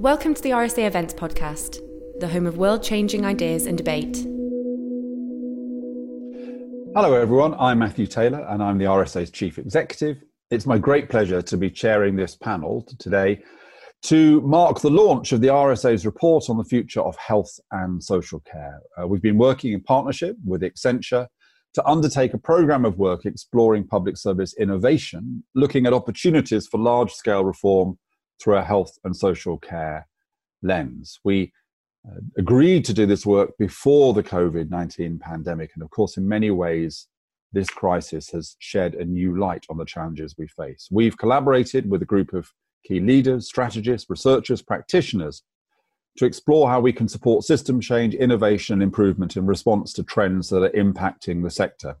Welcome to the RSA Events Podcast, the home of world changing ideas and debate. Hello, everyone. I'm Matthew Taylor, and I'm the RSA's Chief Executive. It's my great pleasure to be chairing this panel today to mark the launch of the RSA's report on the future of health and social care. Uh, we've been working in partnership with Accenture to undertake a program of work exploring public service innovation, looking at opportunities for large scale reform through a health and social care lens. We uh, agreed to do this work before the COVID 19 pandemic, and of course, in many ways, this crisis has shed a new light on the challenges we face. We've collaborated with a group of key leaders, strategists, researchers, practitioners to explore how we can support system change, innovation, and improvement in response to trends that are impacting the sector.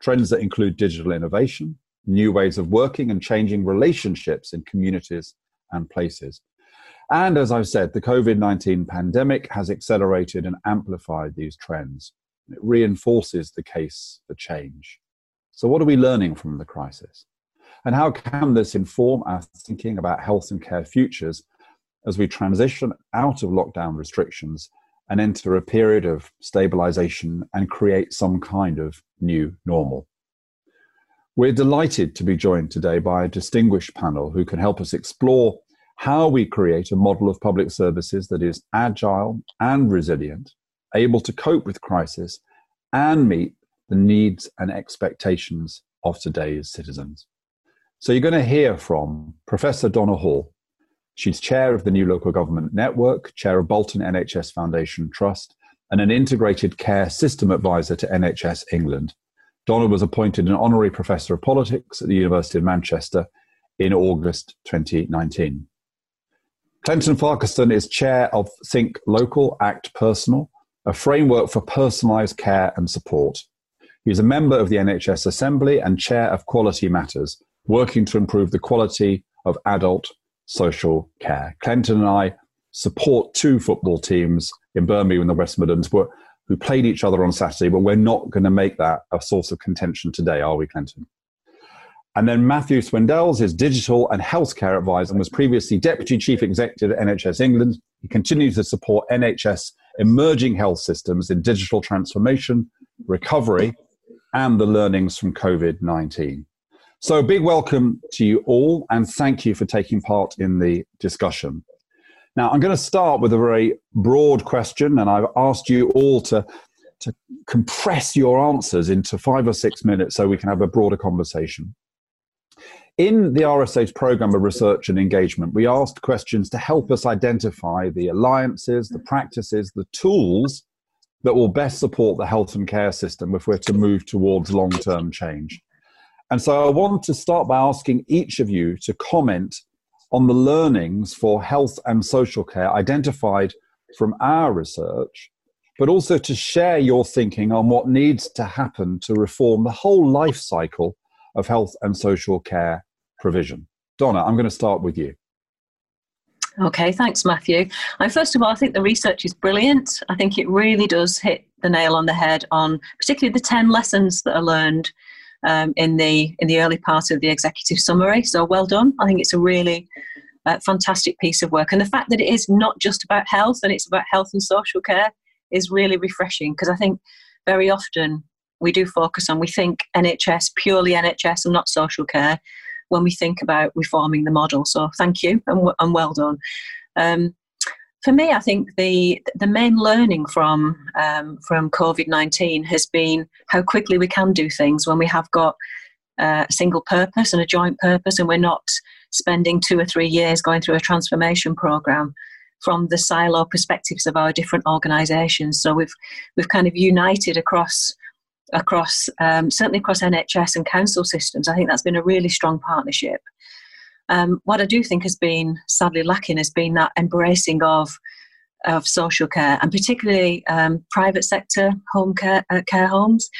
Trends that include digital innovation, new ways of working, and changing relationships in communities and places. And as I've said, the COVID 19 pandemic has accelerated and amplified these trends. It reinforces the case for change. So, what are we learning from the crisis? And how can this inform our thinking about health and care futures as we transition out of lockdown restrictions and enter a period of stabilization and create some kind of new normal? We're delighted to be joined today by a distinguished panel who can help us explore how we create a model of public services that is agile and resilient, able to cope with crisis and meet the needs and expectations of today's citizens. So you're going to hear from Professor Donna Hall. She's chair of the New Local Government Network, chair of Bolton NHS Foundation Trust, and an integrated care system advisor to NHS England. Donna was appointed an honorary professor of politics at the University of Manchester in August 2019. Clenton Farquharson is chair of Think Local, Act Personal, a framework for personalised care and support. He is a member of the NHS Assembly and chair of Quality Matters, working to improve the quality of adult social care. Clenton and I support two football teams in Birmingham and the West Midlands who played each other on Saturday, but we're not going to make that a source of contention today, are we, Clenton? And then Matthew Swindells is digital and healthcare advisor and was previously deputy chief executive at NHS England. He continues to support NHS emerging health systems in digital transformation, recovery, and the learnings from COVID 19. So, a big welcome to you all, and thank you for taking part in the discussion. Now, I'm going to start with a very broad question, and I've asked you all to, to compress your answers into five or six minutes so we can have a broader conversation. In the RSA's program of research and engagement, we asked questions to help us identify the alliances, the practices, the tools that will best support the health and care system if we're to move towards long term change. And so I want to start by asking each of you to comment on the learnings for health and social care identified from our research, but also to share your thinking on what needs to happen to reform the whole life cycle of health and social care provision. Donna, I'm going to start with you. Okay, thanks, Matthew. First of all, I think the research is brilliant. I think it really does hit the nail on the head on particularly the 10 lessons that are learned um, in the in the early part of the executive summary. So well done. I think it's a really uh, fantastic piece of work, and the fact that it is not just about health and it's about health and social care is really refreshing because I think very often we do focus on we think NHS purely NHS and not social care when we think about reforming the model. So thank you and, and well done. Um, for me, I think the the main learning from um, from COVID nineteen has been how quickly we can do things when we have got uh, a single purpose and a joint purpose, and we're not spending two or three years going through a transformation program from the silo perspectives of our different organisations. So we've we've kind of united across across um, certainly across NHS and council systems. I think that's been a really strong partnership. Um, what I do think has been sadly lacking has been that embracing of of social care and particularly um, private sector home care uh, care homes.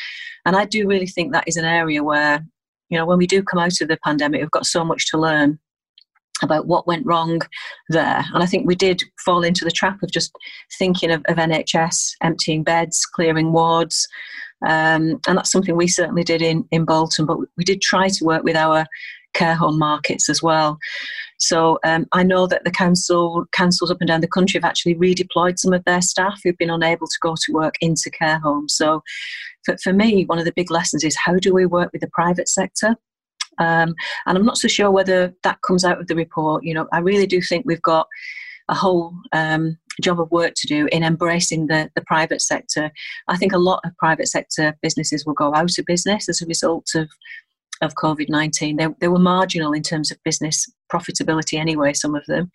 And I do really think that is an area where you know when we do come out of the pandemic, we've got so much to learn about what went wrong there. And I think we did fall into the trap of just thinking of, of NHS emptying beds, clearing wards. Um, and that's something we certainly did in, in Bolton, but we did try to work with our care home markets as well So um, I know that the council councils up and down the country have actually redeployed some of their staff who've been unable to go to work into care homes. So for, for me, one of the big lessons is how do we work with the private sector? Um, and I'm not so sure whether that comes out of the report. You know, I really do think we've got a whole um, job of work to do in embracing the, the private sector. I think a lot of private sector businesses will go out of business as a result of of COVID 19. They, they were marginal in terms of business profitability anyway, some of them.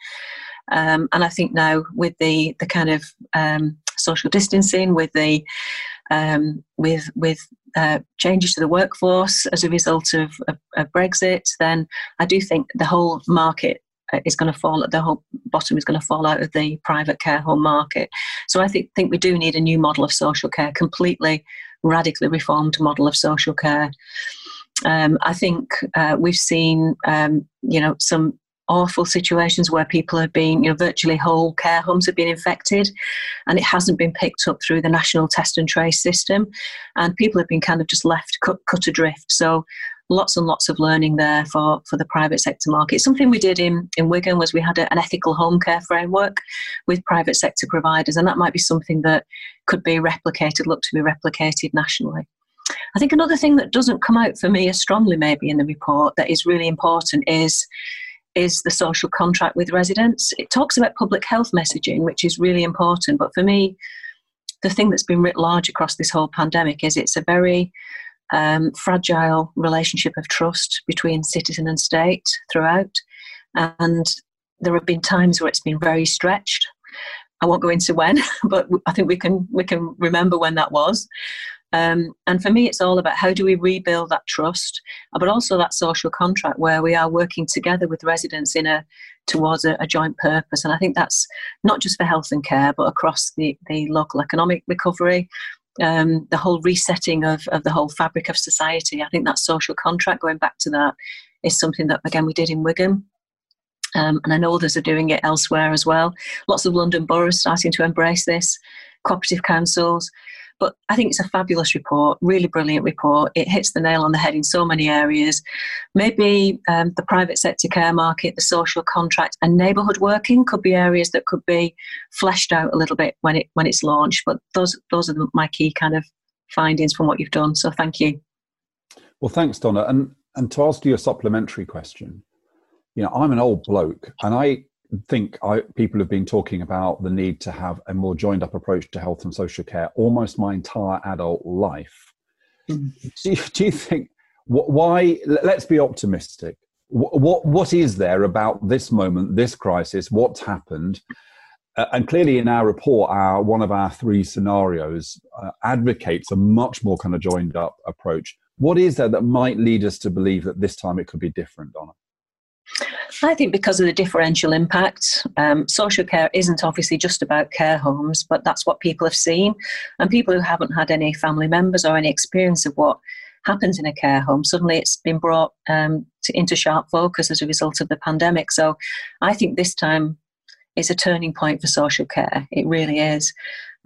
Um, and I think now with the, the kind of um, social distancing, with the um, with with uh, changes to the workforce as a result of, of, of, Brexit, then I do think the whole market uh, is going to fall. The whole bottom is going to fall out of the private care home market. So I think think we do need a new model of social care, completely radically reformed model of social care. Um, I think uh, we've seen, um, you know, some awful situations where people have been, you know, virtually whole care homes have been infected, and it hasn't been picked up through the national test and trace system, and people have been kind of just left cut, cut adrift. So lots and lots of learning there for, for the private sector market. Something we did in, in Wigan was we had a, an ethical home care framework with private sector providers, and that might be something that could be replicated, look to be replicated nationally. I think another thing that doesn't come out for me as strongly, maybe in the report, that is really important is is the social contract with residents. It talks about public health messaging, which is really important. But for me, the thing that's been writ large across this whole pandemic is it's a very um, fragile relationship of trust between citizen and state throughout. And there have been times where it's been very stretched. I won't go into when, but I think we can we can remember when that was. Um, and for me, it's all about how do we rebuild that trust, but also that social contract where we are working together with residents in a towards a, a, joint purpose. And I think that's not just for health and care, but across the, the local economic recovery, um, the whole resetting of, of the whole fabric of society. I think that social contract, going back to that, is something that again we did in Wigan. Um, and I know others are doing it elsewhere as well. Lots of London boroughs starting to embrace this, cooperative councils. But I think it's a fabulous report, really brilliant report. It hits the nail on the head in so many areas. Maybe um, the private sector care market, the social contract, and neighbourhood working could be areas that could be fleshed out a little bit when it when it's launched. But those those are my key kind of findings from what you've done. So thank you. Well, thanks, Donna. And and to ask you a supplementary question, you know, I'm an old bloke, and I think I, people have been talking about the need to have a more joined up approach to health and social care almost my entire adult life. Mm. Do, you, do, you, think why? Let's be optimistic. What what is there about this moment, this crisis? What's happened? Uh, and clearly, in our report, our one of our three scenarios uh, advocates a much more kind of joined up approach. What is there that might lead us to believe that this time it could be different, Donna? I think because of the differential impact, um, social care isn't obviously just about care homes, but that's what people have seen. And people who haven't had any family members or any experience of what happens in a care home, suddenly it's been brought um, to, into sharp focus as a result of the pandemic. So I think this time is a turning point for social care. It really is.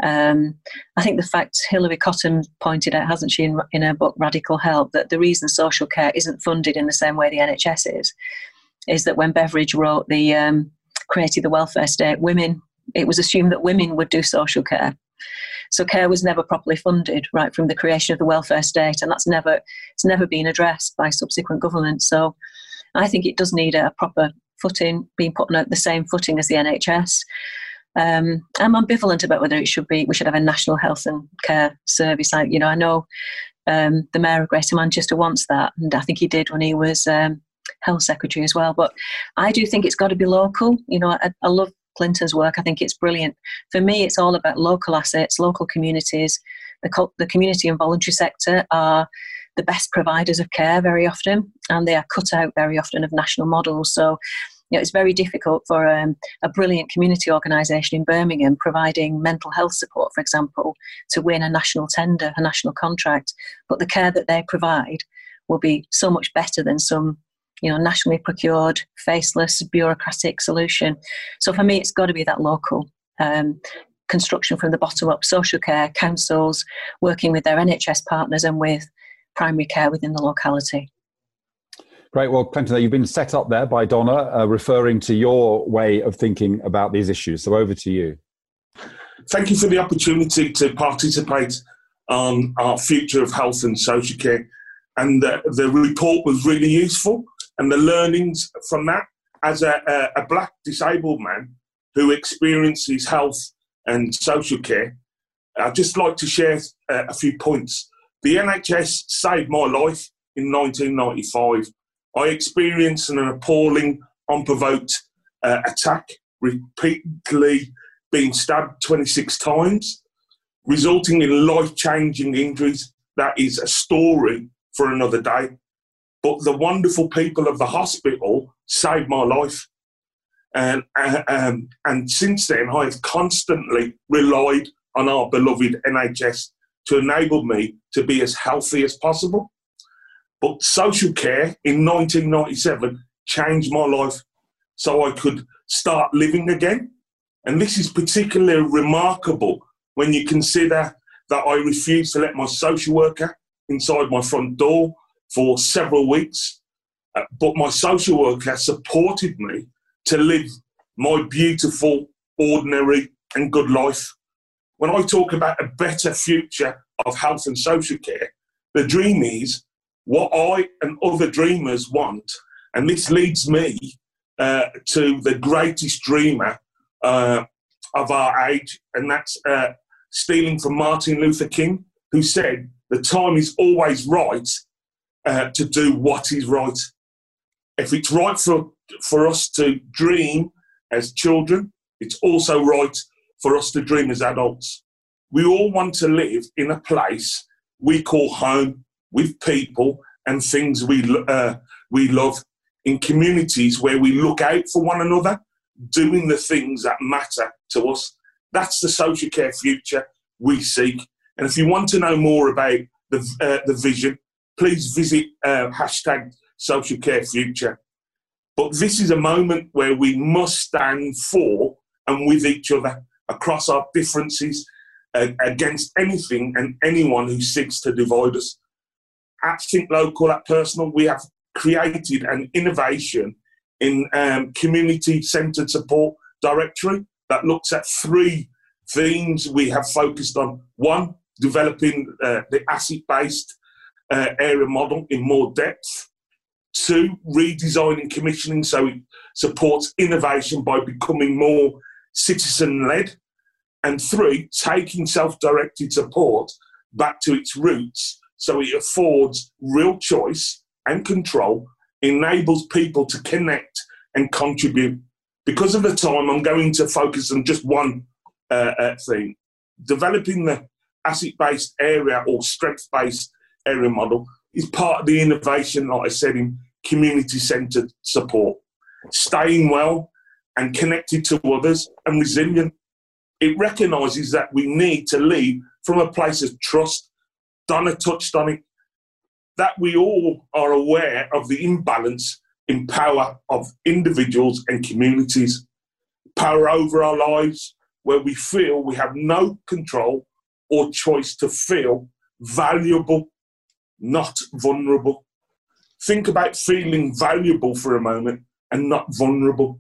Um, I think the fact Hilary Cottam pointed out, hasn't she, in, in her book Radical Help, that the reason social care isn't funded in the same way the NHS is is that when Beveridge wrote the um, created the welfare state, women it was assumed that women would do social care. So care was never properly funded right from the creation of the welfare state, and that's never it's never been addressed by subsequent governments. So I think it does need a proper footing, being put on the same footing as the NHS. Um, I'm ambivalent about whether it should be we should have a national health and care service. I, you know, I know um, the mayor of Greater Manchester wants that, and I think he did when he was um, health secretary as well. But I do think it's got to be local. You know, I, I love Clenton's work. I think it's brilliant. For me, it's all about local assets, local communities. The, the community and voluntary sector are the best providers of care very often, and they are cut out very often of national models. So, you know, it's very difficult for um, a brilliant community organisation in Birmingham providing mental health support, for example, to win a national tender, a national contract. But the care that they provide will be so much better than some you know, nationally procured, faceless, bureaucratic solution. So for me, it's got to be that local um, construction from the bottom up, social care, councils working with their NHS partners and with primary care within the locality. Great. Well, Clenton, you've been set up there by Donna, uh, referring to your way of thinking about these issues. So over to you. Thank you for the opportunity to participate on our future of health and social care. And the, the report was really useful, and the learnings from that as a, a, a black disabled man who experiences health and social care, I'd just like to share uh, a few points. The NHS saved my life in 1995. I experienced an appalling, unprovoked uh, attack, repeatedly being stabbed 26 times, resulting in life changing injuries. That is a story for another day. But the wonderful people of the hospital saved my life. And, uh, um, and since then, I've constantly relied on our beloved NHS to enable me to be as healthy as possible. But social care in 1997 changed my life so I could start living again. And this is particularly remarkable when you consider that I refused to let my social worker inside my front door for several weeks. Uh, but my social worker supported me to live my beautiful, ordinary, and good life. When I talk about a better future of health and social care, the dream is what I and other dreamers want. And this leads me uh, to the greatest dreamer uh, of our age, and that's uh, stealing from Martin Luther King, who said, The time is always right uh, to do what is right. If it's right for, for us to dream as children, it's also right for us to dream as adults. We all want to live in a place we call home with people and things we, uh, we love in communities where we look out for one another, doing the things that matter to us. That's the social care future we seek. And if you want to know more about the, uh, the vision, please visit uh, hashtag social care future. But this is a moment where we must stand for and with each other across our differences uh, against anything and anyone who seeks to divide us. At Think Local, Act Personal, we have created an innovation in um, community centred support directory that looks at three themes we have focused on. One, developing uh, the asset based uh, area model in more depth. Two, redesigning commissioning so it supports innovation by becoming more citizen led. And three, taking self directed support back to its roots so it affords real choice and control, enables people to connect and contribute. Because of the time, I'm going to focus on just one uh, uh, thing developing the asset based area or strength based area model is part of the innovation, like I said, in community centered support. Staying well and connected to others and resilient. It recognises that we need to lead from a place of trust. Donna touched on it. That we all are aware of the imbalance in power of individuals and communities, power over our lives, where we feel we have no control or choice to feel valuable not vulnerable. Think about feeling valuable for a moment and not vulnerable.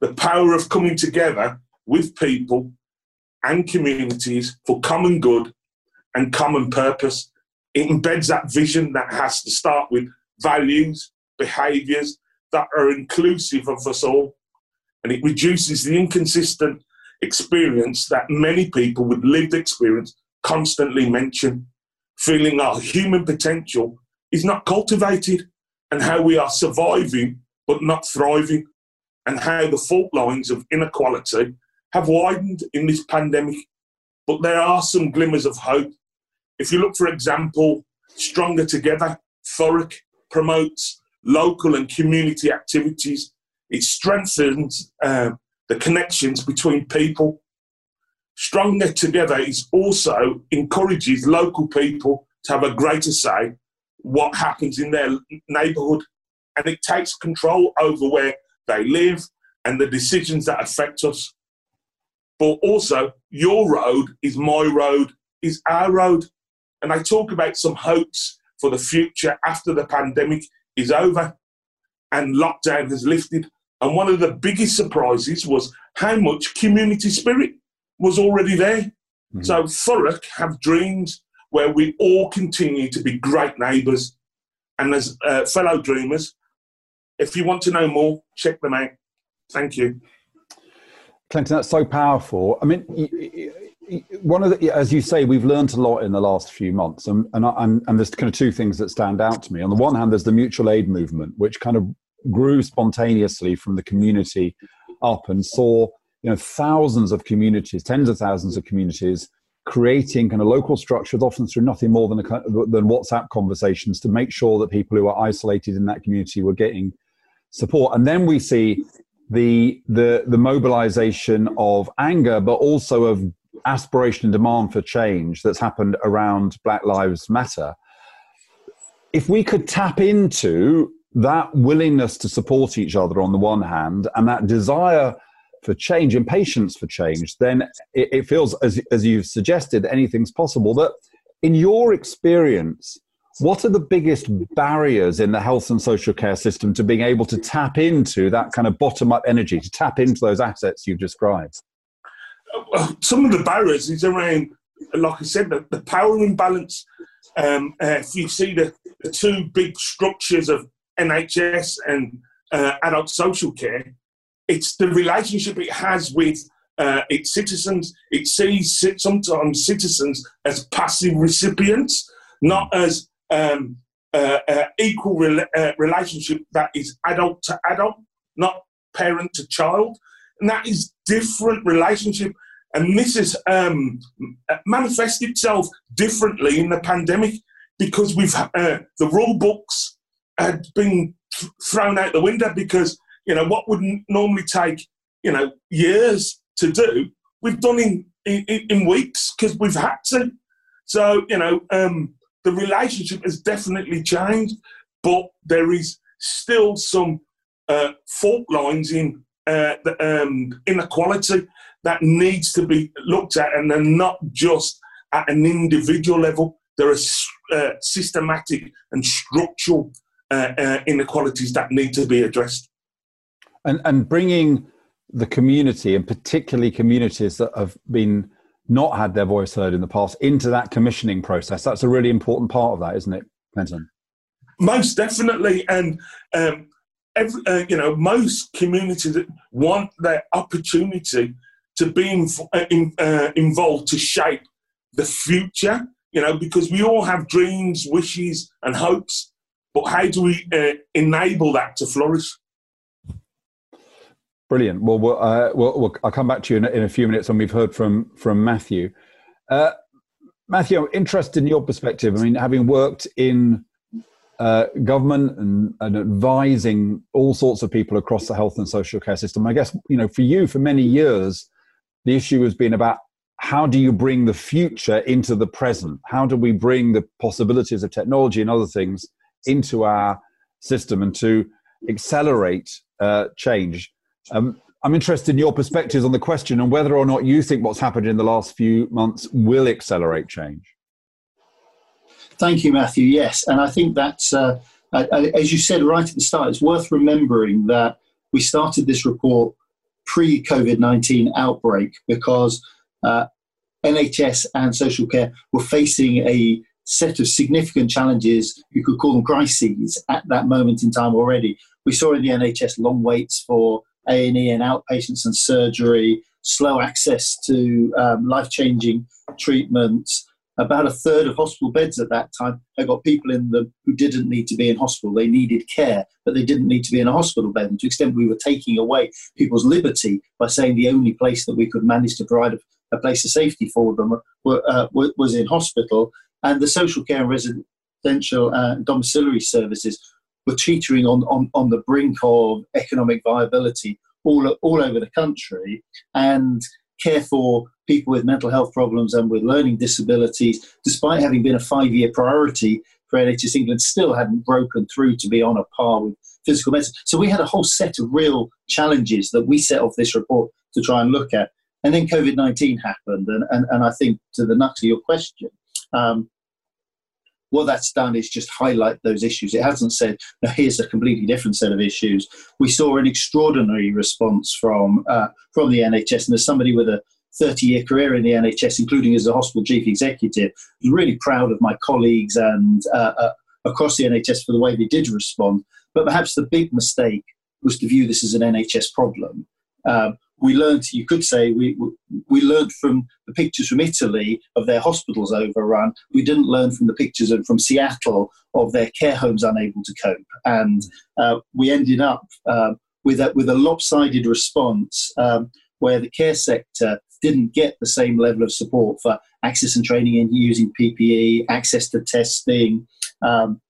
The power of coming together with people and communities for common good and common purpose. It embeds that vision that has to start with values, behaviours that are inclusive of us all. And it reduces the inconsistent experience that many people with lived experience constantly mention feeling our human potential is not cultivated and how we are surviving but not thriving and how the fault lines of inequality have widened in this pandemic. But there are some glimmers of hope. If you look, for example, Stronger Together, Thurrock promotes local and community activities. It strengthens uh, the connections between people Stronger Together is also encourages local people to have a greater say what happens in their neighbourhood, and it takes control over where they live and the decisions that affect us. But also, your road is my road, is our road. And I talk about some hopes for the future after the pandemic is over. and lockdown has lifted. And one of the biggest surprises was how much community spirit was already there. Mm-hmm. So Thurrock have dreams where we all continue to be great neighbours. And as uh, fellow dreamers, if you want to know more, check them out. Thank you. Clenton, that's so powerful. I mean, one of the, as you say, we've learned a lot in the last few months, and and, and and there's kind of two things that stand out to me. On the one hand, there's the mutual aid movement, which kind of grew spontaneously from the community up and saw you know thousands of communities, tens of thousands of communities creating kind of local structures, often through nothing more than a, than WhatsApp conversations, to make sure that people who are isolated in that community were getting support. And then we see the the the mobilization of anger, but also of aspiration and demand for change that's happened around Black Lives Matter. If we could tap into that willingness to support each other on the one hand and that desire for change and patience for change, then it, it feels, as, as you've suggested, anything's possible. But in your experience, what are the biggest barriers in the health and social care system to being able to tap into that kind of bottom up energy, to tap into those assets you've described? some of the barriers is around, like I said, the, the power imbalance. Um, uh, if you see the, the two big structures of NHS and uh, adult social care, it's the relationship it has with uh, its citizens. It sees sometimes citizens as passive recipients, not as um, uh, uh, equal re- uh, relationship that is adult to adult, not parent to child. And that is different relationship. And this has um, manifested itself differently in the pandemic because we've uh, the rule books had been th- thrown out the window because you know what would normally take you know years to do, we've done in in, in weeks because we've had to. So you know um, the relationship has definitely changed, but there is still some uh, fault lines in uh, the um, inequality that needs to be looked at, and they're not just at an individual level. There are uh, systematic and structural uh, uh, inequalities that need to be addressed. And, and bringing the community, and particularly communities that have been not had their voice heard in the past, into that commissioning process, that's a really important part of that, isn't it, Clenton? Most definitely, and um, every, uh, you know, most communities want their opportunity to be uh, in, uh, involved to shape the future, you know, because we all have dreams, wishes, and hopes, but how do we uh, enable that to flourish? Brilliant. Well, we'll, uh, we'll, we'll, I'll come back to you in, in, a few minutes when we've heard from from Matthew. Uh, Matthew, I'm interested in your perspective. I mean, having worked in uh, government and, and, advising all sorts of people across the health and social care system, I guess you know for you for many years, the issue has been about how do you bring the future into the present? How do we bring the possibilities of technology and other things into our system and to accelerate uh, change? Um, I'm interested in your perspectives on the question and whether or not you think what's happened in the last few months will accelerate change. Thank you, Matthew. Yes, and I think that's, uh, as you said right at the start, it's worth remembering that we started this report pre COVID 19 outbreak because uh, NHS and social care were facing a set of significant challenges, you could call them crises, at that moment in time already. We saw in the NHS long waits for A&E and outpatients and surgery, slow access to um, life-changing treatments, about a third of hospital beds at that time had got people in them who didn't need to be in hospital. They needed care, but they didn't need to be in a hospital bed. And to the extent we were taking away people's liberty by saying the only place that we could manage to provide a, a place of safety for them were, uh, was in hospital. And the social care and residential uh, domiciliary services were teetering on, on, on the brink of economic viability all, all over the country. And care for people with mental health problems and with learning disabilities, despite having been a five year priority for NHS England, still hadn't broken through to be on a par with physical medicine. So we had a whole set of real challenges that we set off this report to try and look at. And then COVID 19 happened. And, and, and I think to the nut of your question, um, what that's done is just highlight those issues. It hasn't said, no, here's a completely different set of issues. We saw an extraordinary response from uh, from the NHS, and as somebody with a 30 year career in the NHS, including as a hospital chief executive, I'm really proud of my colleagues and uh, uh, across the NHS for the way they did respond. But perhaps the big mistake was to view this as an NHS problem. Um, we learned, you could say, we, we learned from the pictures from Italy of their hospitals overrun. We didn't learn from the pictures from Seattle of their care homes unable to cope. And uh, we ended up uh, with, a, with a lopsided response um, where the care sector didn't get the same level of support for access and training in using PPE, access to testing, um,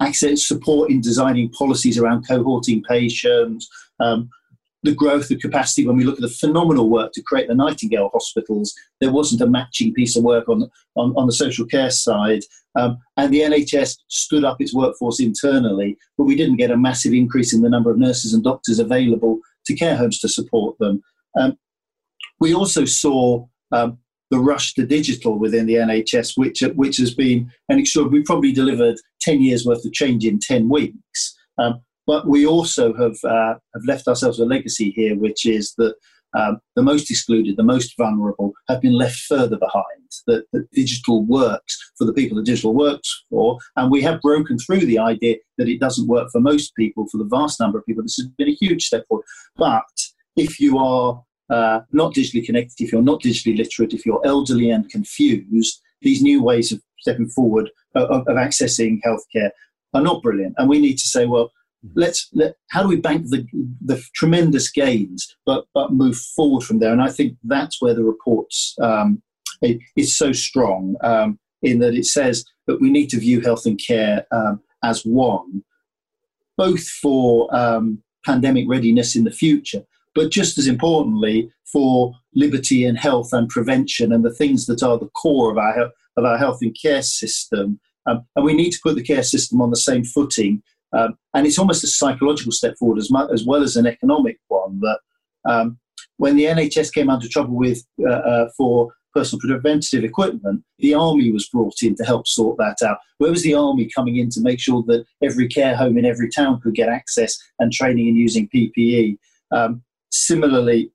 access support in designing policies around cohorting patients, um, the growth of capacity, when we look at the phenomenal work to create the Nightingale hospitals, there wasn't a matching piece of work on, on, on the social care side. Um, and the NHS stood up its workforce internally, but we didn't get a massive increase in the number of nurses and doctors available to care homes to support them. Um, we also saw um, the rush to digital within the NHS, which, which has been an extraordinary, we probably delivered 10 years worth of change in 10 weeks. Um, but we also have, uh, have left ourselves a legacy here, which is that um, the most excluded, the most vulnerable, have been left further behind. That, that, digital works for the people that digital works for, and we have broken through the idea that it doesn't work for most people. For the vast number of people, this has been a huge step forward. But if you are uh, not digitally connected, if you're not digitally literate, if you're elderly and confused, these new ways of stepping forward uh, of, of accessing healthcare are not brilliant. And we need to say, well, let's let, how do we bank the the tremendous gains but but move forward from there? And i think that's where the reports um, is so strong um, in that it says that we need to view health and care um, as one both for um, pandemic readiness in the future but just as importantly for liberty and health and prevention and the things that are the core of our of our health and care system. Um, and we need to put the care system on the same footing um, and it's almost a psychological step forward as, much, as well as an economic one. That um, when the NHS came under trouble with uh, uh, for personal preventative equipment, the army was brought in to help sort that out. Where was the army coming in to make sure that every care home in every town could get access and training in using PPE? Um, similarly,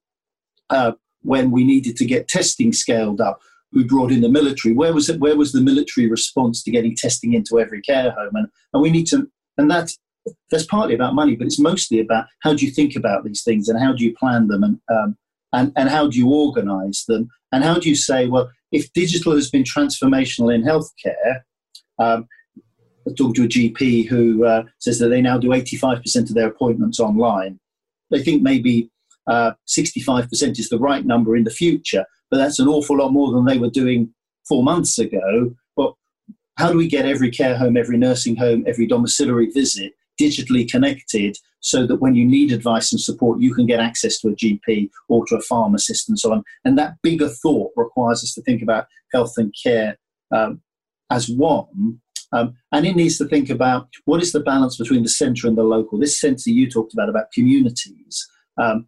uh, when we needed to get testing scaled up, we brought in the military. Where was it? Where was the military response to getting testing into every care home? And, and we need to and that's that's partly about money, but it's mostly about how do you think about these things and how do you plan them and um, and, and how do you organize them and how do you say, well, if digital has been transformational in healthcare, um, I talked to a GP who uh, says that they now do 85% of their appointments online. They think maybe uh, 65% is the right number in the future, but that's an awful lot more than they were doing four months ago how do we get every care home, every nursing home, every domiciliary visit digitally connected so that when you need advice and support, you can get access to a GP or to a pharmacist and so on. And that bigger thought requires us to think about health and care um, as one. Um, and it needs to think about what is the balance between the centre and the local. This that you talked about, about communities. Um,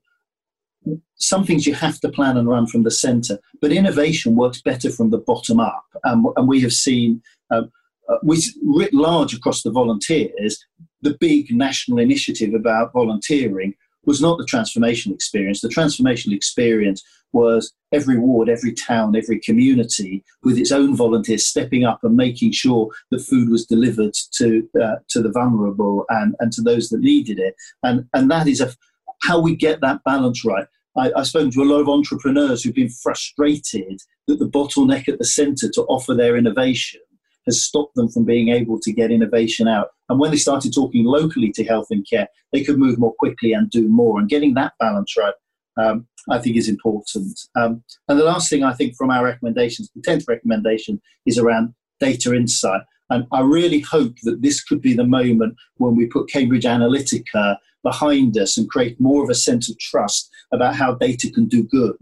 some things you have to plan and run from the centre, but innovation works better from the bottom up. Um, and we have seen um, uh, which writ large across the volunteers, the big national initiative about volunteering was not the transformational experience. The transformational experience was every ward, every town, every community with its own volunteers stepping up and making sure that food was delivered to uh, to the vulnerable and, and to those that needed it. And and that is a, how we get that balance right. I, I've spoken to a lot of entrepreneurs who've been frustrated that the bottleneck at the centre to offer their innovation has stopped them from being able to get innovation out. And when they started talking locally to health and care, they could move more quickly and do more. And getting that balance right, um, I think, is important. Um, and the last thing I think from our recommendations, the 10th recommendation, is around data insight. And I really hope that this could be the moment when we put Cambridge Analytica behind us and create more of a sense of trust about how data can do good.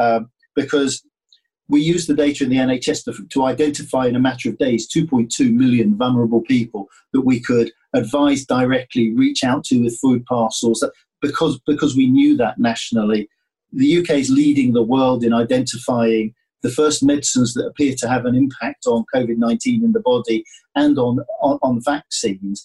Um, because we use the data in the NHS to, to, identify in a matter of days 2.2 million vulnerable people that we could advise directly, reach out to with food parcels. Because, because we knew that nationally, the UK is leading the world in identifying the first medicines that appear to have an impact on COVID 19 in the body and on, on, on vaccines.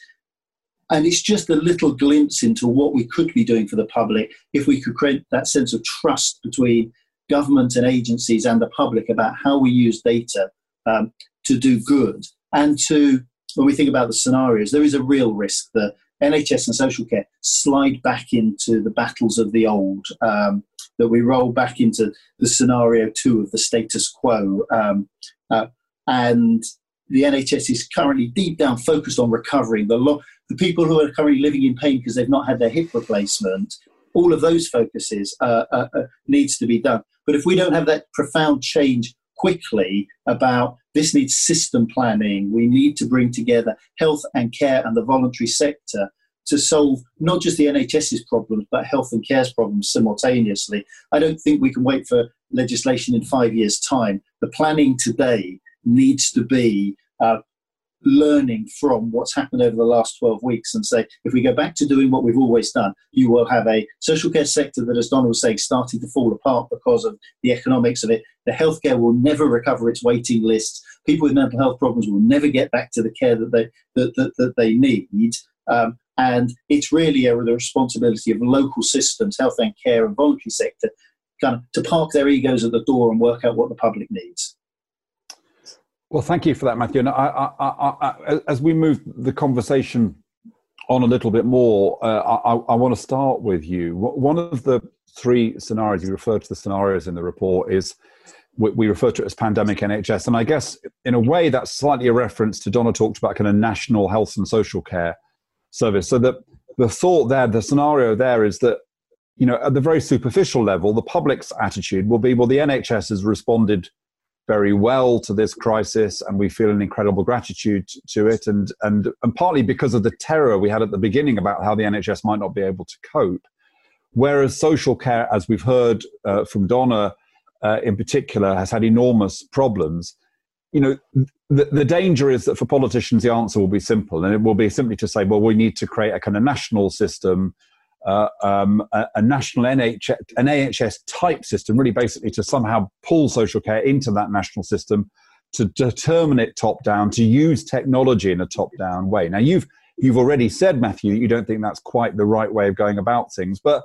And it's just a little glimpse into what we could be doing for the public if we could create that sense of trust between government and agencies and the public about how we use data um, to do good. And to, when we think about the scenarios, there is a real risk that NHS and social care slide back into the battles of the old, um, that we roll back into the scenario two of the status quo. Um, uh, and the NHS is currently deep down focused on recovering the, lo- the people who are currently living in pain because they've not had their hip replacement. All of those focuses uh, uh, uh needs to be done. But if we don't have that profound change quickly about this needs system planning. We need to bring together health and care and the voluntary sector to solve not just the NHS's problems, but health and care's problems simultaneously. I don't think we can wait for legislation in five years' time. The planning today needs to be uh, learning from what's happened over the last 12 weeks and say, if we go back to doing what we've always done, you will have a social care sector that, as Donald was saying, starting to fall apart because of the economics of it. The healthcare will never recover its waiting lists. People with mental health problems will never get back to the care that they, that, that, that they need. Um, and it's really a, the responsibility of local systems, health and care and voluntary sector, kind of to park their egos at the door and work out what the public needs. Well, thank you for that, Matthew. And I, I, I, as we move the conversation on a little bit more, uh, I, want to start with you. One of the three scenarios you refer to the scenarios in the report is we, refer to it as pandemic NHS, and I guess in a way that's slightly a reference to Donna talked about kind of national health and social care service. So the the thought there, the scenario there is that you know at the very superficial level, the public's attitude will be, well, the NHS has responded very well to this crisis and we feel an incredible gratitude to it. And and and partly because of the terror we had at the beginning about how the NHS might not be able to cope. Whereas social care as we've heard uh, from Donna uh, in particular has had enormous problems. You know the, the danger is that for politicians the answer will be simple and it will be simply to say well we need to create a kind of national system uh, um, a, a, national NHS, an type system, really basically to somehow pull social care into that national system, to determine it top down, to use technology in a top down way. Now, you've you've already said, Matthew, you don't think that's quite the right way of going about things, but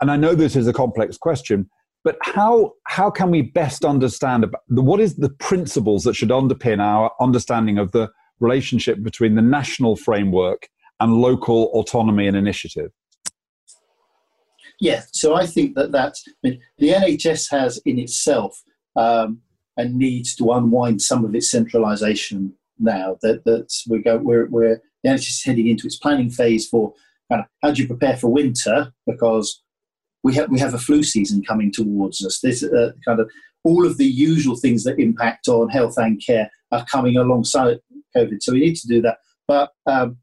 and I know this is a complex question, but how how can we best understand about what is the principles that should underpin our understanding of the relationship between the national framework and local autonomy and initiative? Yeah, so I think that that I mean, the NHS has in itself um, and needs to unwind some of its centralisation now. That that we go we're, we're the NHS is heading into its planning phase for how do you prepare for winter because we have we have a flu season coming towards us. This uh, kind of all of the usual things that impact on health and care are coming alongside COVID. So we need to do that, but um,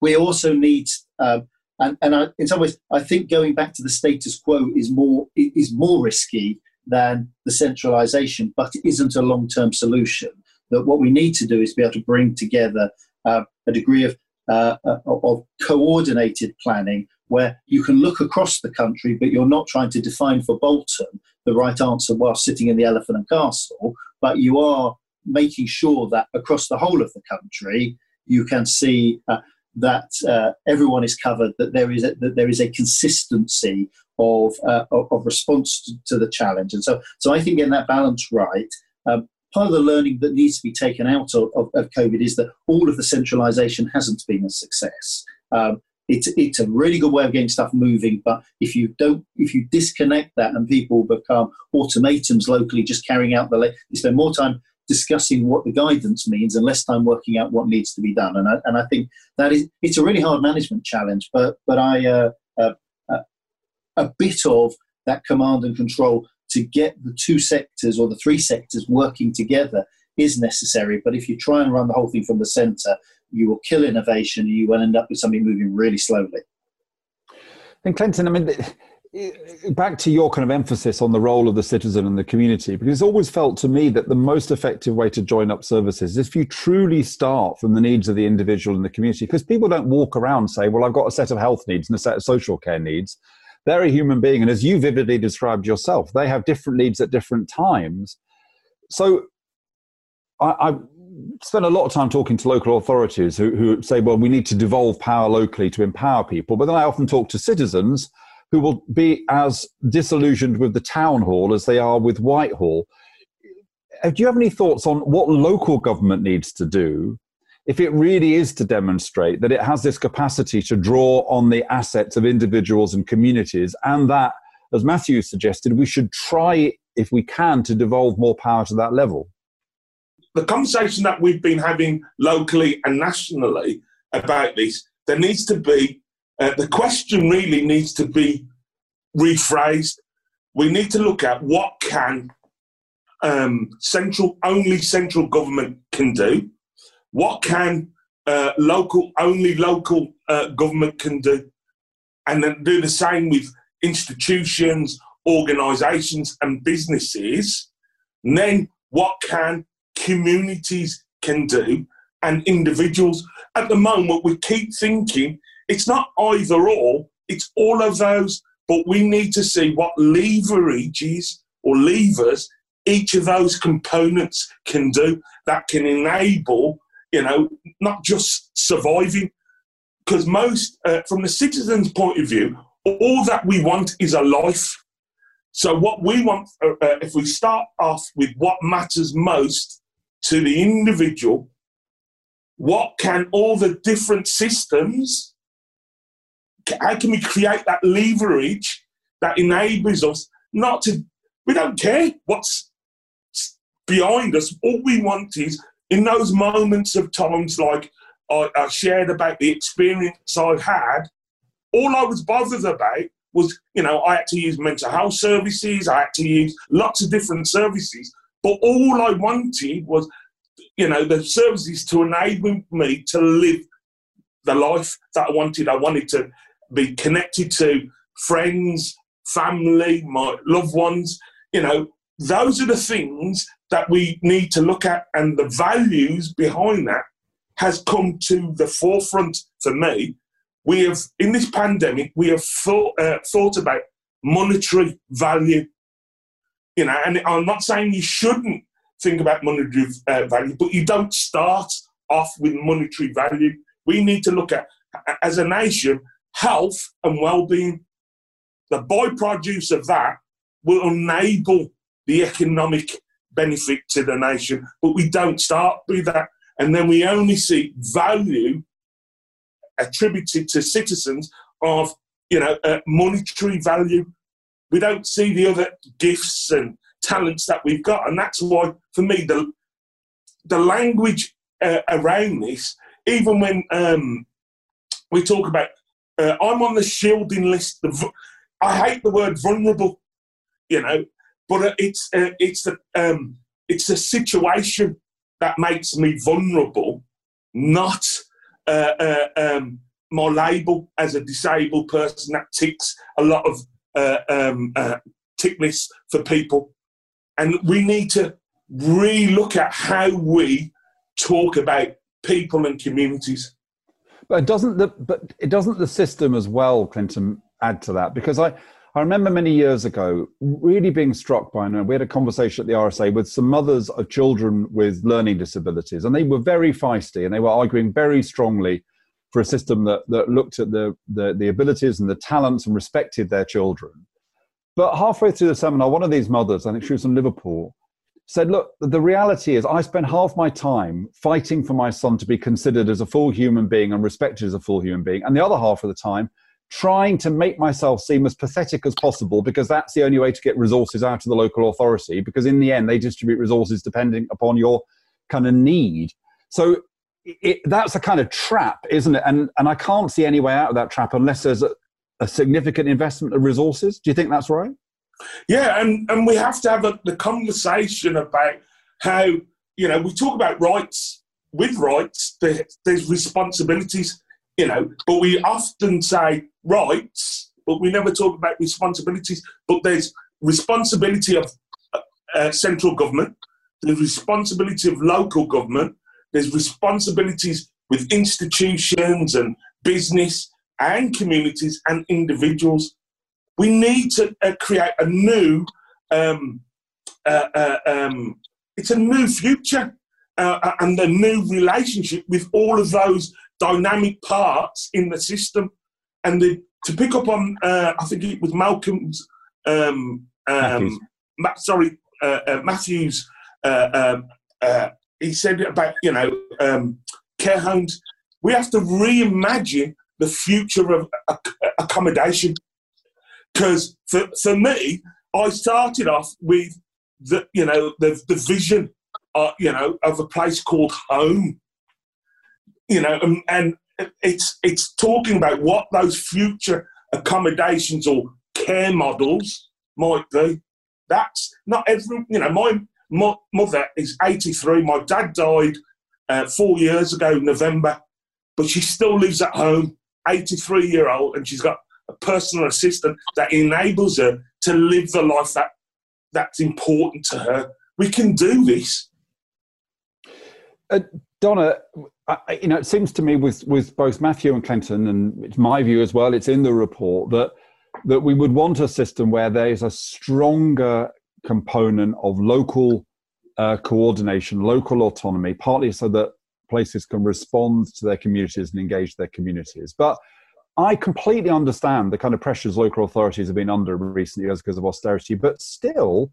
we also need um, and, and I, in some ways, I think going back to the status quo is more is more risky than the centralisation, but it isn't a long term solution. That what we need to do is be able to bring together uh, a degree of uh, uh, of coordinated planning where you can look across the country, but you're not trying to define for Bolton the right answer while sitting in the Elephant and Castle, but you are making sure that across the whole of the country you can see uh, that uh, everyone is covered, that there is a, that there is a consistency of, uh, of, response to, to, the challenge. And so, so I think getting that balance right, um, part of the learning that needs to be taken out of, of, of COVID is that all of the centralisation hasn't been a success. Um, it's, it's a really good way of getting stuff moving, but if you don't, if you disconnect that and people become automatons locally, just carrying out the, you spend more time discussing what the guidance means and less time working out what needs to be done. And I, and I think that is it's a really hard management challenge. But but I uh, uh, uh, a bit of that command and control to get the two sectors or the three sectors working together is necessary. But if you try and run the whole thing from the centre, you will kill innovation. and You will end up with something moving really slowly. And Clenton, I mean, back to your kind of emphasis on the role of the citizen and the community, because it's always felt to me that the most effective way to join up services is if you truly start from the needs of the individual and the community, because people don't walk around and say, well, I've got a set of health needs and a set of social care needs. They're a human being. And as you vividly described yourself, they have different needs at different times. so I, I spend a lot of time talking to local authorities who, who say, well, we need to devolve power locally to empower people. But then I often talk to citizens who will be as disillusioned with the town hall as they are with Whitehall. Uh, do you have any thoughts on what local government needs to do if it really is to demonstrate that it has this capacity to draw on the assets of individuals and communities, and that, as Matthew suggested, we should try, if we can, to devolve more power to that level? The conversation that we've been having locally and nationally about this, there needs to be, uh, the question really needs to be rephrased. We need to look at what can um, central, only central government can do what can uh, local, only local uh, government can do? And then do the same with institutions, organisations, and businesses. And then what can communities can do and individuals? At the moment, we keep thinking it's not either or, it's all of those, but we need to see what leverages or levers each of those components can do that can enable you know, not just surviving. Because most, uh, from the citizen's point of view, all that we want is a life. So, what we want, uh, uh, if we start off with what matters most to the individual, what can all the different systems, how can we create that leverage that enables us not to, we don't care what's behind us. All we want is in those moments of times like I, I shared about the experience I had, all I was bothered about was, you know, I had to use mental health services, I had to use lots of different services, but all I wanted was, you know, the services to enable me to live the life that I wanted. I wanted to be connected to friends, family, my loved ones. You know, those are the things that we need to look at, and the values behind that has come to the forefront for me. We have, in this pandemic, we have thought, uh, thought about monetary value. You know, and I'm not saying you shouldn't think about monetary uh, value, but you don't start off with monetary value. We need to look at, as a nation, health and well-being. The byproduce of that will enable the economic benefit to the nation, but we don't start with that. And then we only see value attributed to citizens of, you know, uh, monetary value. We don't see the other gifts and talents that we've got. And that's why, for me, the, the language uh, around this, even when um, we talk about, uh, I'm on the shielding list. Of, I hate the word vulnerable, you know, but uh, it's uh, it's a um, it's a situation that makes me vulnerable, not uh, uh, um, my label as a disabled person that ticks a lot of uh, um, tick lists for people, and we need to re-look at how we talk about people and communities. But doesn't the but it doesn't the system as well, Clenton, add to that? Because I I remember many years ago really being struck by, and we had a conversation at the RSA with some mothers of children with learning disabilities, and they were very feisty and they were arguing very strongly for a system that, that looked at the, the, the abilities and the talents and respected their children. But halfway through the seminar, one of these mothers, I think she was from Liverpool, said, Look, the reality is I spend half my time fighting for my son to be considered as a full human being and respected as a full human being, and the other half of the time, trying to make myself seem as pathetic as possible because that's the only way to get resources out of the local authority because in the end they distribute resources depending upon your kind of need. So it, that's a kind of trap isn't it? And and i can't see any way out of that trap unless there's a, a significant investment of resources. Do you think that's right yeah and and we have to have a, the conversation about how you know we talk about rights with rights there's responsibilities you know, but we often say rights, but we never talk about responsibilities. But there's responsibility of uh, uh, central government, there's responsibility of local government, there's responsibilities with institutions and business and communities and individuals. We need to uh, create a new um, uh, uh um, it's a new future uh, and a new relationship with all of those dynamic parts in the system. And the, to pick up on, uh, I think it was Malcolm's, um, um, Ma- sorry, uh, uh Matthew's, uh, um, uh, he said about, you know, um, care homes. We have to reimagine the future of accommodation. Because for, for me, I started off with the, you know, the, the vision, uh, you know, of a place called home you know, and, and it's it's talking about what those future accommodations or care models might be. That's not every, you know, my, my mother is 83. My dad died uh, four years ago, November, but she still lives at home, 83 year old, and she's got a personal assistant that enables her to live the life that that's important to her. We can do this. Uh, Donna, I, you know, it seems to me with, with both Matthew and Clenton, and it's my view as well, it's in the report that that we would want a system where there is a stronger component of local uh, coordination, local autonomy, partly so that places can respond to their communities and engage their communities. But I completely understand the kind of pressures local authorities have been under in recent years because of austerity, but still,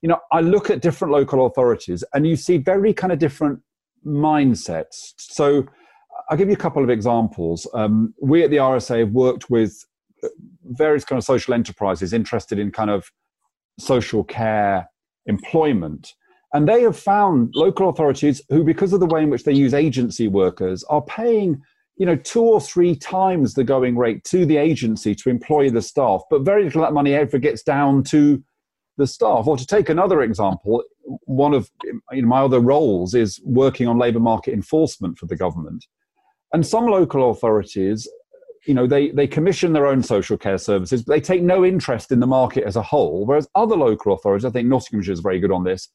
you know, I look at different local authorities and you see very kind of different mindsets. So I'll give you a couple of examples. Um, we at the RSA have worked with various kind of social enterprises interested in kind of social care employment. And they have found local authorities who, because of the way in which they use agency workers, are paying you know two or three times the going rate to the agency to employ the staff, but very little of that money ever gets down to the staff. Or to take another example, one of you know, my other roles is working on labour market enforcement for the government. And some local authorities, you know, they, they commission their own social care services, but they take no interest in the market as a whole. Whereas other local authorities, I think Nottinghamshire is very good on this,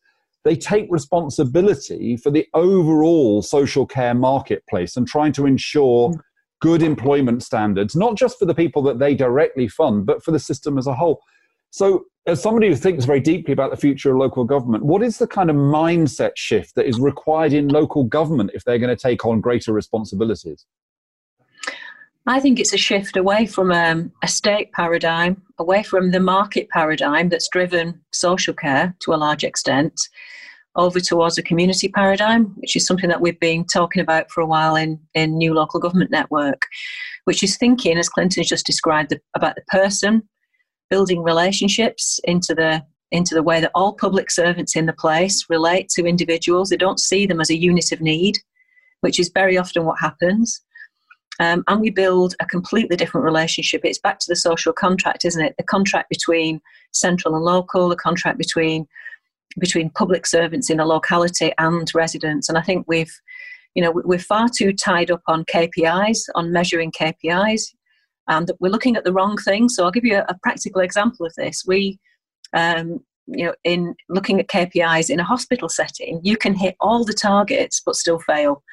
they take responsibility for the overall social care marketplace and trying to ensure mm. good employment standards, not just for the people that they directly fund, but for the system as a whole. So, as somebody who thinks very deeply about the future of local government, what is the kind of mindset shift that is required in local government if they're going to take on greater responsibilities? I think it's a shift away from um, a state paradigm, away from the market paradigm that's driven social care to a large extent, over towards a community paradigm, which is something that we've been talking about for a while in, in New Local Government Network, which is thinking, as Clenton has just described, about the person building relationships into the into the way that all public servants in the place relate to individuals. They don't see them as a unit of need, which is very often what happens. Um, and we build a completely different relationship. It's back to the social contract, isn't it? The contract between central and local, the contract between between public servants in a locality and residents. And I think we've, you know, we're far too tied up on KPIs, on measuring KPIs and we're looking at the wrong thing. So I'll give you a, a practical example of this. We, um, you know, in looking at KPIs in a hospital setting, you can hit all the targets but still fail.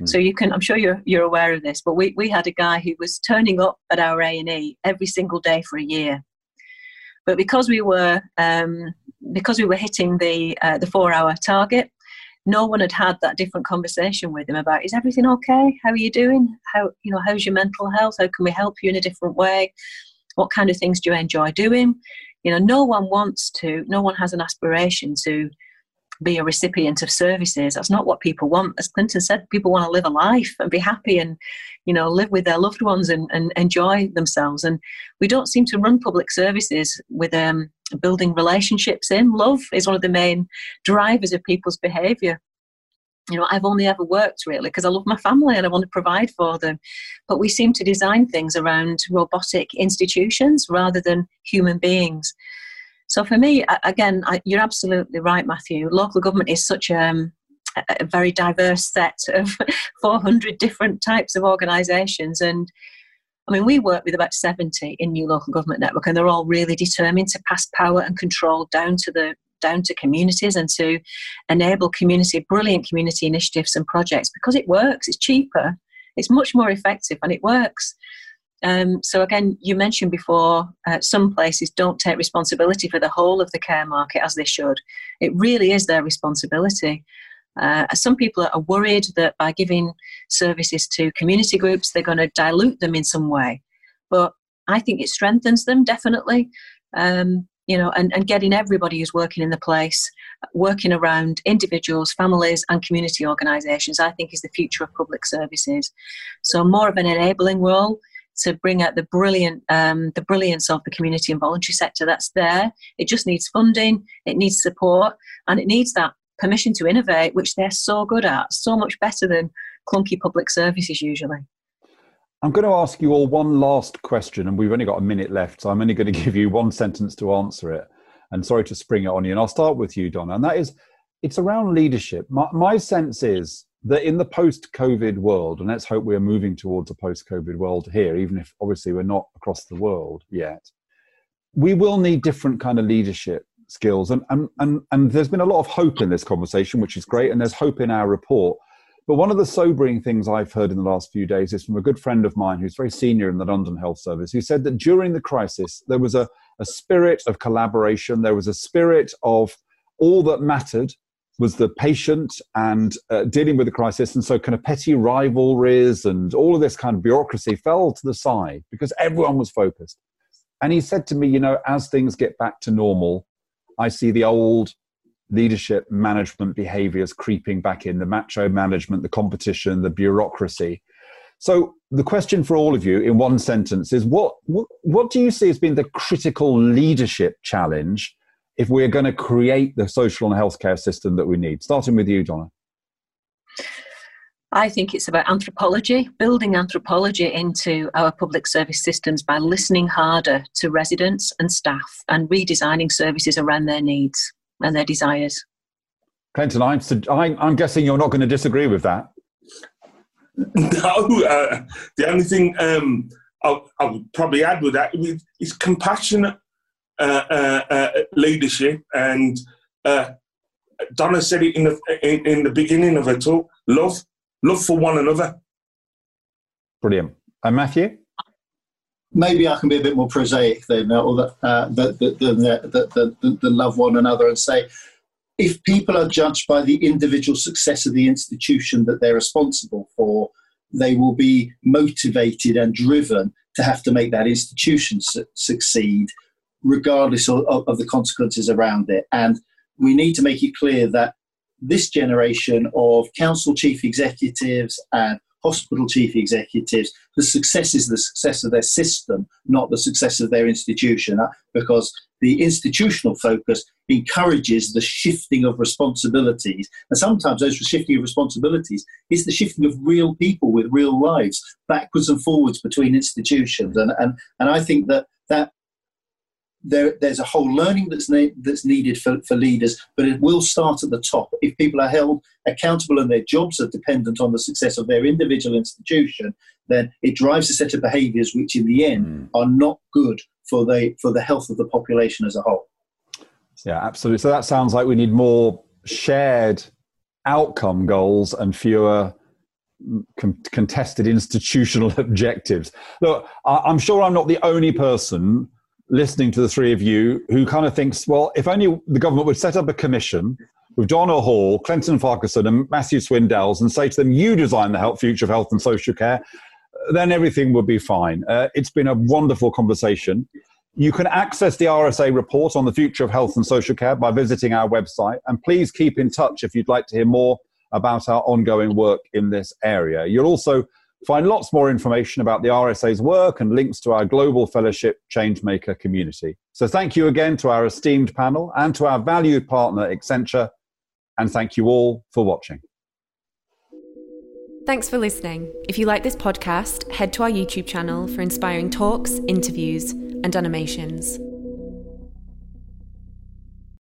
Mm. So you can, I'm sure you're you're aware of this, but we we had a guy who was turning up at our A and E every single day for a year, but because we were um, because we were hitting the uh, the four hour target, no one had had that different conversation with him about is everything okay? How are you doing? How you know how's your mental health? How can we help you in a different way? What kind of things do you enjoy doing you know no one wants to no one has an aspiration to be a recipient of services that's not what people want as Clenton said people want to live a life and be happy and you know live with their loved ones and, and enjoy themselves and we don't seem to run public services with um, building relationships in. Love is one of the main drivers of people's behaviour. You know, I've only ever worked really because I love my family and I want to provide for them. But we seem to design things around robotic institutions rather than human beings. So for me, again, I, you're absolutely right, Matthew. Local government is such um, a, a very diverse set of 400 different types of organisations, and I mean, we work with about 70 in New Local Government Network, and they're all really determined to pass power and control down to the down to communities and to enable community, brilliant community initiatives and projects because it works. It's cheaper, it's much more effective, and it works. Um, so again, you mentioned before, uh, some places don't take responsibility for the whole of the care market as they should. It really is their responsibility. Uh, some people are worried that by giving services to community groups, they're going to dilute them in some way. But I think it strengthens them definitely. Um, you know, and, and getting everybody who's working in the place, working around individuals, families, and community organisations, I think is the future of public services. So more of an enabling role to bring out the brilliant, um, the brilliance of the community and voluntary sector that's there. It just needs funding, it needs support, and it needs that permission to innovate, which they're so good at, so much better than clunky public services usually. I'm going to ask you all one last question, and we've only got a minute left, so I'm only going to give you one sentence to answer it. And sorry to spring it on you. And I'll start with you, Donna. And that is, it's around leadership. My, my sense is that in the post-COVID world, and let's hope we're moving towards a post-COVID world here, even if obviously we're not across the world yet, we will need different kind of leadership skills. And, and, and, and there's been a lot of hope in this conversation, which is great. And there's hope in our report. But one of the sobering things I've heard in the last few days is from a good friend of mine who's very senior in the London Health Service, who said that during the crisis, there was a, a spirit of collaboration, there was a spirit of all that mattered was the patient and uh, dealing with the crisis. And so, kind of petty rivalries and all of this kind of bureaucracy fell to the side because everyone was focused. And he said to me, you know, as things get back to normal, I see the old leadership management behaviors creeping back in the macho management, the competition, the bureaucracy. So the question for all of you in one sentence is what, what, what do you see as being the critical leadership challenge if we're going to create the social and healthcare system that we need? Starting with you, Donna. I think it's about anthropology, building anthropology into our public service systems by listening harder to residents and staff and redesigning services around their needs and their desires. Clenton, I'm, I'm guessing you're not going to disagree with that. No, uh, the only thing um, I, I, would probably add with that is compassionate uh, uh, uh, leadership. And uh, Donna said it in the, in, in the beginning of her talk love, love for one another. Brilliant. And Matthew? Maybe I can be a bit more prosaic then, or the, uh, the, love one another and say, if people are judged by the individual success of the institution that they're responsible for, they will be motivated and driven to have to make that institution su- succeed, regardless of, of the consequences around it. And we need to make it clear that this generation of council chief executives and hospital chief executives, the success is the success of their system, not the success of their institution, uh, because the institutional focus encourages the shifting of responsibilities. And sometimes those shifting of responsibilities is the shifting of real people with real lives backwards and forwards between institutions. And, and, and I think that that there, there's a whole learning that's, ne- that's needed for, for leaders, but it will start at the top. If people are held accountable and their jobs are dependent on the success of their individual institution, then it drives a set of behaviours which, in the end, mm. are not good for the for the health of the population as a whole. Yeah, absolutely. So that sounds like we need more shared outcome goals and fewer com- contested institutional objectives. Look, I- I'm sure I'm not the only person listening to the three of you who kind of thinks, well, if only the government would set up a commission with Donna Hall, Clenton Farquharson, and Matthew Swindells and say to them, you design the health, future of health and social care, then everything would be fine. Uh, it's been a wonderful conversation. You can access the RSA report on the future of health and social care by visiting our website. And please keep in touch if you'd like to hear more about our ongoing work in this area. You'll also Find lots more information about the RSA's work and links to our global fellowship Changemaker community. So thank you again to our esteemed panel and to our valued partner Accenture, and thank you all for watching. Thanks for listening. If you like this podcast, head to our YouTube channel for inspiring talks, interviews, and animations.